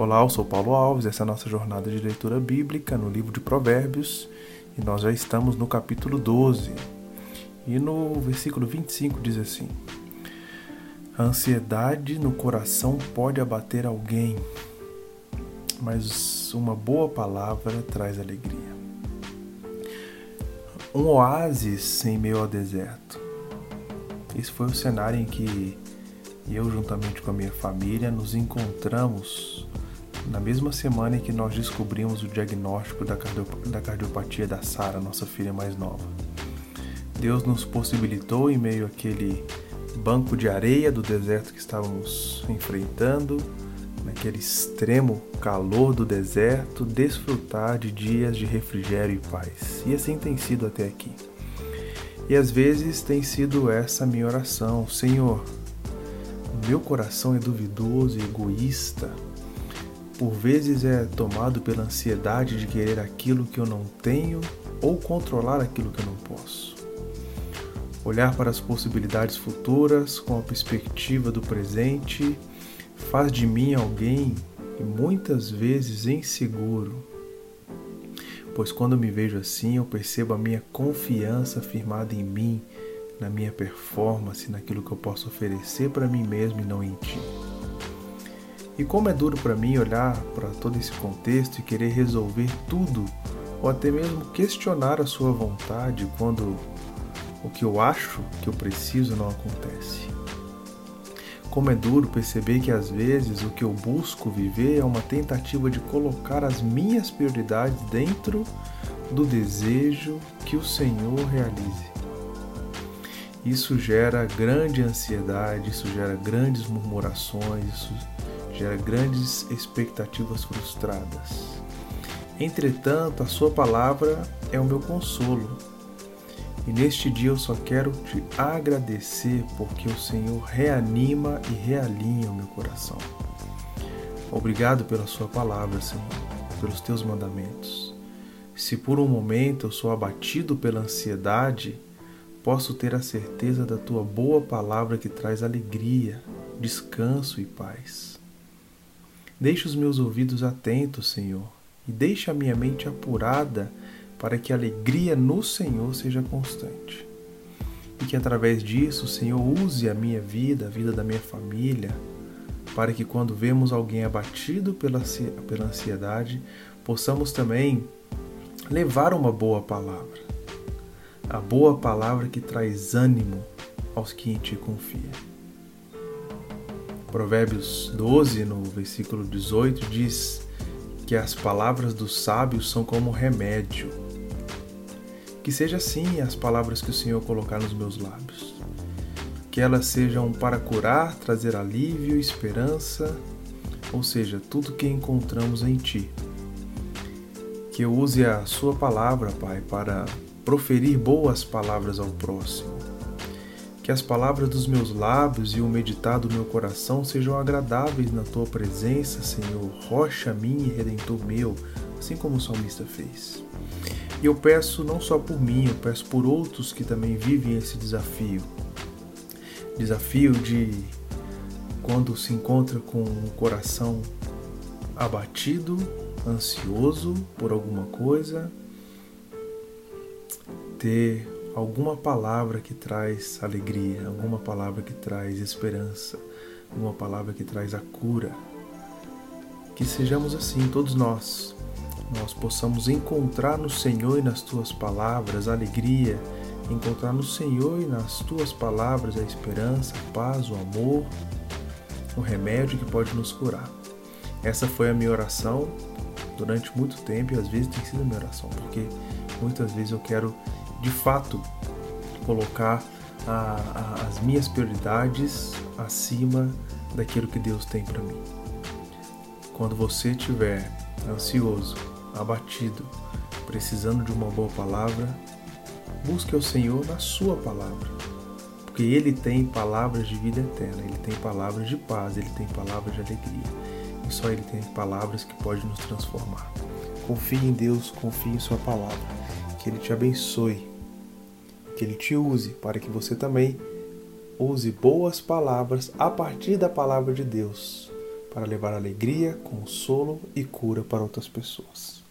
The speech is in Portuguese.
Olá, eu sou Paulo Alves, essa é a nossa jornada de leitura bíblica no livro de Provérbios e nós já estamos no capítulo 12. E no versículo 25 diz assim: A ansiedade no coração pode abater alguém, mas uma boa palavra traz alegria. Um oásis em meio ao deserto. Esse foi o cenário em que eu, juntamente com a minha família, nos encontramos na mesma semana em que nós descobrimos o diagnóstico da, cardiopatia da Sara, nossa filha mais nova. Deus nos possibilitou, em meio àquele banco de areia do deserto que estávamos enfrentando, naquele extremo calor do deserto, desfrutar de dias de refrigério e paz. E assim tem sido até aqui. E às vezes tem sido essa minha oração: Senhor, meu coração é duvidoso e egoísta por vezes é tomado pela ansiedade de querer aquilo que eu não tenho ou controlar aquilo que eu não posso. Olhar para as possibilidades futuras com a perspectiva do presente faz de mim alguém e muitas vezes inseguro. Pois quando me vejo assim, eu percebo a minha confiança firmada em mim, na minha performance, naquilo que eu posso oferecer para mim mesmo e não em ti. E como é duro para mim olhar para todo esse contexto e querer resolver tudo, ou até mesmo questionar a sua vontade quando o que eu acho que eu preciso não acontece. Como é duro perceber que às vezes o que eu busco viver é uma tentativa de colocar as minhas prioridades dentro do desejo que o Senhor realize. Isso gera grande ansiedade, isso gera grandes murmurações, isso gera grandes expectativas frustradas. Entretanto, a Sua palavra é o meu consolo. E neste dia eu só quero te agradecer porque o Senhor reanima e realinha o meu coração. Obrigado pela Sua palavra, Senhor, pelos teus mandamentos. Se por um momento eu sou abatido pela ansiedade, posso ter a certeza da tua boa palavra que traz alegria, descanso e paz. Deixa os meus ouvidos atentos, Senhor, e deixa a minha mente apurada para que a alegria no Senhor seja constante. E que através disso o Senhor use a minha vida, a vida da minha família, para que quando vemos alguém abatido pela, pela ansiedade, possamos também levar uma boa palavra. A boa palavra que traz ânimo aos que em ti confiam. Provérbios 12, no versículo 18, diz que as palavras dos sábios são como remédio. Que seja assim as palavras que o Senhor colocar nos meus lábios. Que elas sejam para curar, trazer alívio, esperança, ou seja, tudo que encontramos em Ti. Que eu use a Sua palavra, Pai, para proferir boas palavras ao próximo que as palavras dos meus lábios e o meditar do meu coração sejam agradáveis na tua presença, Senhor, rocha minha e redentor meu, assim como o salmista fez. E eu peço não só por mim, eu peço por outros que também vivem esse desafio. Desafio de quando se encontra com o coração abatido, ansioso por alguma coisa, ter alguma palavra que traz alegria, alguma palavra que traz esperança, alguma palavra que traz a cura. Que sejamos assim, todos nós, nós possamos encontrar no Senhor e nas tuas palavras alegria, encontrar no Senhor e nas tuas palavras a esperança, a paz, o amor, o remédio que pode nos curar. Essa foi a minha oração durante muito tempo e às vezes tem sido a minha oração, porque muitas vezes eu quero de fato colocar a, a, as minhas prioridades acima daquilo que Deus tem para mim. Quando você estiver ansioso, abatido, precisando de uma boa palavra, busque o Senhor na sua palavra. Porque Ele tem palavras de vida eterna, Ele tem palavras de paz, Ele tem palavras de alegria. E só Ele tem palavras que podem nos transformar. Confie em Deus, confie em Sua palavra. Que Ele te abençoe que Ele te use para que você também use boas palavras a partir da palavra de Deus para levar alegria, consolo e cura para outras pessoas.